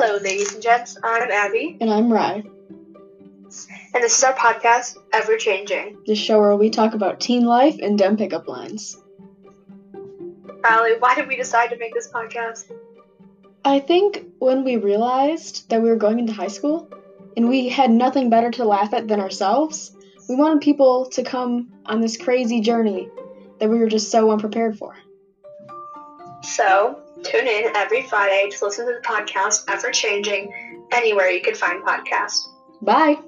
ladies and gents. I'm Abby, And I'm Ri, and this is our podcast, Ever Changing. the show where we talk about teen life and dumb pickup lines. Allie, why did we decide to make this podcast? I think when we realized that we were going into high school and we had nothing better to laugh at than ourselves, we wanted people to come on this crazy journey that we were just so unprepared for. So, tune in every Friday to listen to the podcast, Ever Changing, anywhere you can find podcasts. Bye!